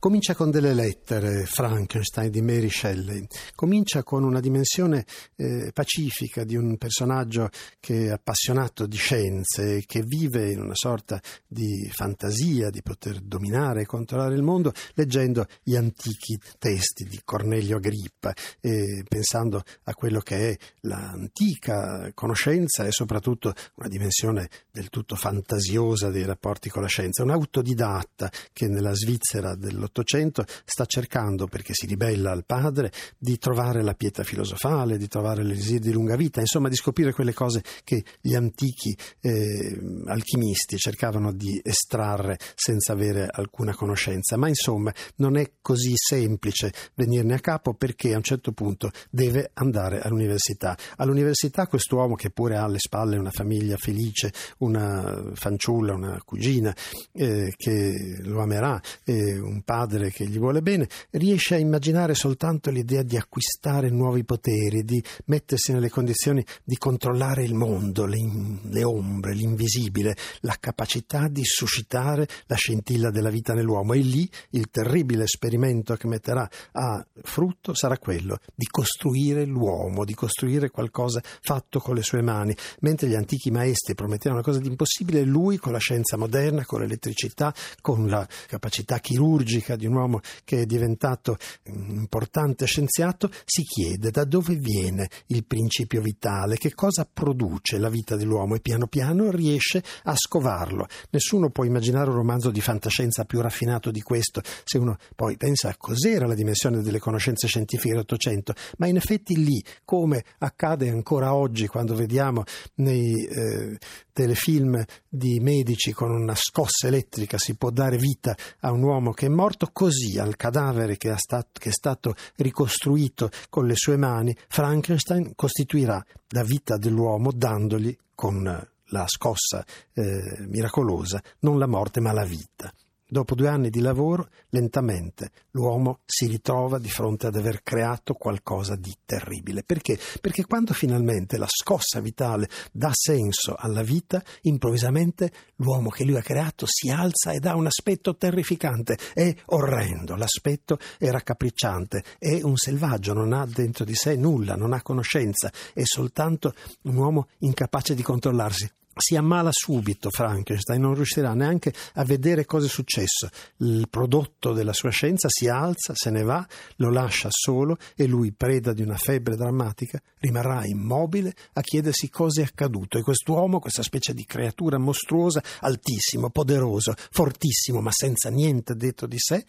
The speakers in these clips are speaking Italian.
Comincia con delle lettere, Frankenstein di Mary Shelley. Comincia con una dimensione eh, pacifica di un personaggio che è appassionato di scienze che vive in una sorta di fantasia di poter dominare e controllare il mondo leggendo gli antichi testi di Cornelio Agrippa e pensando a quello che è l'antica conoscenza e soprattutto una dimensione del tutto fantasiosa dei rapporti con la scienza. Un autodidatta che nella Svizzera dello dell'Ottocento sta cercando, perché si ribella al padre, di trovare la pietà filosofale, di trovare l'elisir di lunga vita, insomma di scoprire quelle cose che gli antichi eh, alchimisti cercavano di estrarre senza avere alcuna conoscenza. Ma insomma non è così semplice venirne a capo perché a un certo punto deve andare all'università. All'università quest'uomo che pure ha alle spalle una famiglia felice, una fanciulla, una cugina eh, che lo amerà, eh, un padre padre che gli vuole bene, riesce a immaginare soltanto l'idea di acquistare nuovi poteri, di mettersi nelle condizioni di controllare il mondo, le, le ombre, l'invisibile, la capacità di suscitare la scintilla della vita nell'uomo. E lì il terribile esperimento che metterà a frutto sarà quello di costruire l'uomo, di costruire qualcosa fatto con le sue mani. Mentre gli antichi maestri promettevano una cosa di impossibile, lui con la scienza moderna, con l'elettricità, con la capacità chirurgica, ricerca di un uomo che è diventato un importante scienziato, si chiede da dove viene il principio vitale, che cosa produce la vita dell'uomo e piano piano riesce a scovarlo. Nessuno può immaginare un romanzo di fantascienza più raffinato di questo se uno poi pensa a cos'era la dimensione delle conoscenze scientifiche dell'Ottocento, ma in effetti lì, come accade ancora oggi quando vediamo nei eh, telefilm di medici con una scossa elettrica si può dare vita a un uomo che è morto, fatto così al cadavere che, stato, che è stato ricostruito con le sue mani, Frankenstein costituirà la vita dell'uomo dandogli con la scossa eh, miracolosa non la morte ma la vita. Dopo due anni di lavoro, lentamente l'uomo si ritrova di fronte ad aver creato qualcosa di terribile. Perché? Perché quando finalmente la scossa vitale dà senso alla vita, improvvisamente l'uomo che lui ha creato si alza ed ha un aspetto terrificante, è orrendo, l'aspetto è raccapricciante, è un selvaggio, non ha dentro di sé nulla, non ha conoscenza, è soltanto un uomo incapace di controllarsi si ammala subito Frankenstein, non riuscirà neanche a vedere cosa è successo. Il prodotto della sua scienza si alza, se ne va, lo lascia solo e lui, preda di una febbre drammatica, rimarrà immobile a chiedersi cosa è accaduto. E quest'uomo, questa specie di creatura mostruosa, altissimo, poderoso, fortissimo, ma senza niente dentro di sé,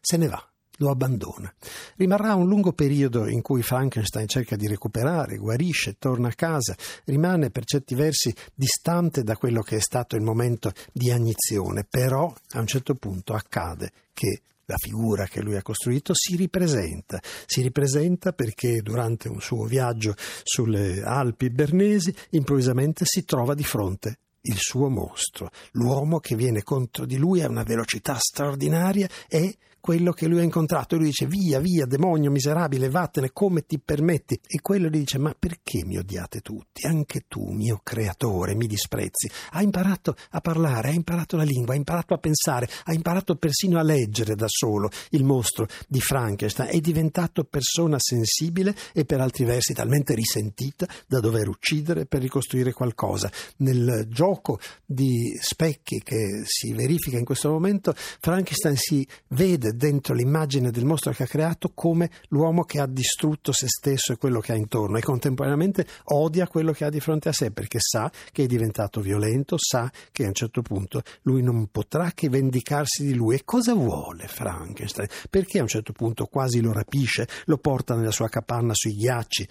se ne va lo abbandona. Rimarrà un lungo periodo in cui Frankenstein cerca di recuperare, guarisce, torna a casa, rimane per certi versi distante da quello che è stato il momento di agnizione, però a un certo punto accade che la figura che lui ha costruito si ripresenta, si ripresenta perché durante un suo viaggio sulle Alpi bernesi improvvisamente si trova di fronte il suo mostro, l'uomo che viene contro di lui a una velocità straordinaria e quello che lui ha incontrato. Lui dice via, via, demonio miserabile, vattene, come ti permetti? E quello gli dice ma perché mi odiate tutti? Anche tu, mio creatore, mi disprezzi. Ha imparato a parlare, ha imparato la lingua, ha imparato a pensare, ha imparato persino a leggere da solo il mostro di Frankenstein. È diventato persona sensibile e per altri versi talmente risentita da dover uccidere per ricostruire qualcosa. Nel gioco di specchi che si verifica in questo momento, Frankenstein si vede dentro l'immagine del mostro che ha creato come l'uomo che ha distrutto se stesso e quello che ha intorno e contemporaneamente odia quello che ha di fronte a sé perché sa che è diventato violento, sa che a un certo punto lui non potrà che vendicarsi di lui. E cosa vuole Frankenstein? Perché a un certo punto quasi lo rapisce, lo porta nella sua capanna sui ghiacci?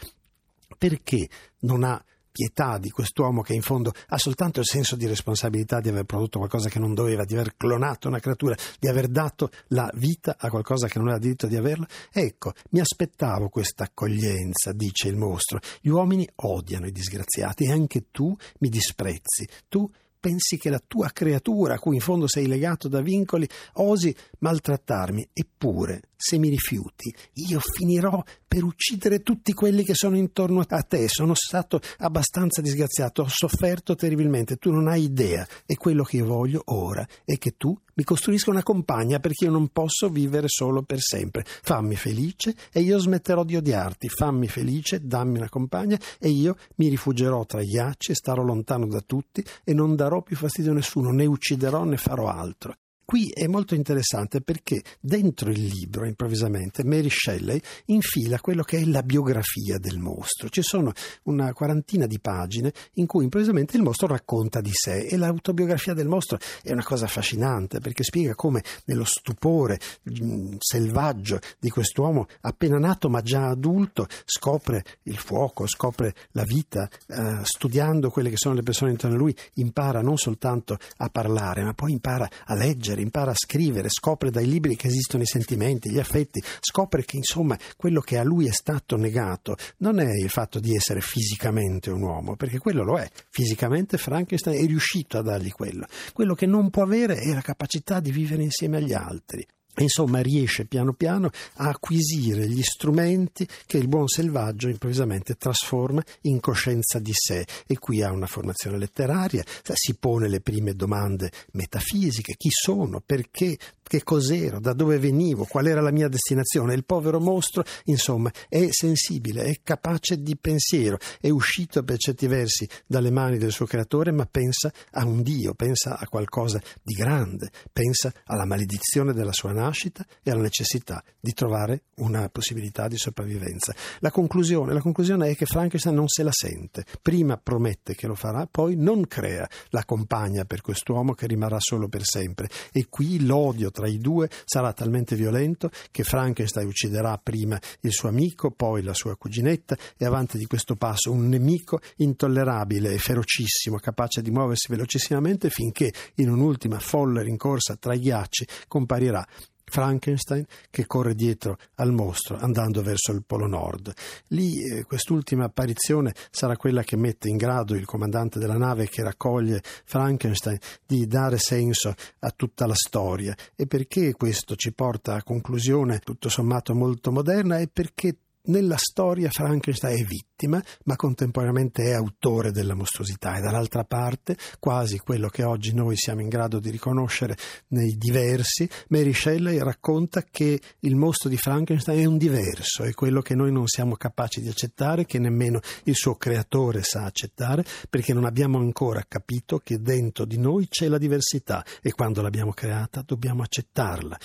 Perché non ha pietà di quest'uomo che in fondo ha soltanto il senso di responsabilità di aver prodotto qualcosa che non doveva, di aver clonato una creatura, di aver dato la vita a qualcosa che non aveva diritto di averla. Ecco, mi aspettavo questa accoglienza, dice il mostro. Gli uomini odiano i disgraziati e anche tu mi disprezzi. Tu pensi che la tua creatura, a cui in fondo sei legato da vincoli, osi maltrattarmi, eppure se mi rifiuti, io finirò per uccidere tutti quelli che sono intorno a te. Sono stato abbastanza disgraziato, ho sofferto terribilmente, tu non hai idea. E quello che io voglio ora è che tu mi costruisca una compagna perché io non posso vivere solo per sempre. Fammi felice e io smetterò di odiarti. Fammi felice, dammi una compagna e io mi rifugierò tra i ghiacci, starò lontano da tutti e non darò più fastidio a nessuno, né ucciderò né farò altro. Qui è molto interessante perché dentro il libro, improvvisamente, Mary Shelley infila quello che è la biografia del mostro. Ci sono una quarantina di pagine in cui improvvisamente il mostro racconta di sé e l'autobiografia del mostro è una cosa affascinante perché spiega come nello stupore mm, selvaggio di quest'uomo appena nato ma già adulto scopre il fuoco, scopre la vita, eh, studiando quelle che sono le persone intorno a lui, impara non soltanto a parlare ma poi impara a leggere leggere, impara a scrivere, scopre dai libri che esistono i sentimenti, gli affetti, scopre che insomma quello che a lui è stato negato non è il fatto di essere fisicamente un uomo, perché quello lo è. Fisicamente Frankenstein è riuscito a dargli quello. Quello che non può avere è la capacità di vivere insieme agli altri. Insomma, riesce piano piano a acquisire gli strumenti che il buon selvaggio improvvisamente trasforma in coscienza di sé. E qui ha una formazione letteraria, si pone le prime domande metafisiche: chi sono, perché, che cos'ero, da dove venivo, qual era la mia destinazione. Il povero mostro, insomma, è sensibile, è capace di pensiero, è uscito per certi versi dalle mani del suo creatore, ma pensa a un Dio, pensa a qualcosa di grande, pensa alla maledizione della sua nascita e alla necessità di trovare una possibilità di sopravvivenza. La conclusione, la conclusione è che Frankenstein non se la sente, prima promette che lo farà, poi non crea la compagna per quest'uomo che rimarrà solo per sempre e qui l'odio tra i due sarà talmente violento che Frankenstein ucciderà prima il suo amico, poi la sua cuginetta e avanti di questo passo un nemico intollerabile e ferocissimo, capace di muoversi velocissimamente finché in un'ultima folle rincorsa tra i ghiacci comparirà Frankenstein che corre dietro al mostro andando verso il Polo Nord. Lì eh, quest'ultima apparizione sarà quella che mette in grado il comandante della nave che raccoglie Frankenstein di dare senso a tutta la storia. E perché questo ci porta a conclusione tutto sommato molto moderna? È perché nella storia Frankenstein è vittima, ma contemporaneamente è autore della mostruosità e dall'altra parte, quasi quello che oggi noi siamo in grado di riconoscere nei diversi, Mary Shelley racconta che il mostro di Frankenstein è un diverso, è quello che noi non siamo capaci di accettare, che nemmeno il suo creatore sa accettare, perché non abbiamo ancora capito che dentro di noi c'è la diversità e quando l'abbiamo creata dobbiamo accettarla.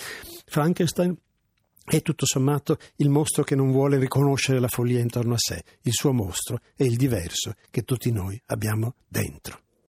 Frankenstein è tutto sommato il mostro che non vuole riconoscere la follia intorno a sé. Il suo mostro è il diverso che tutti noi abbiamo dentro.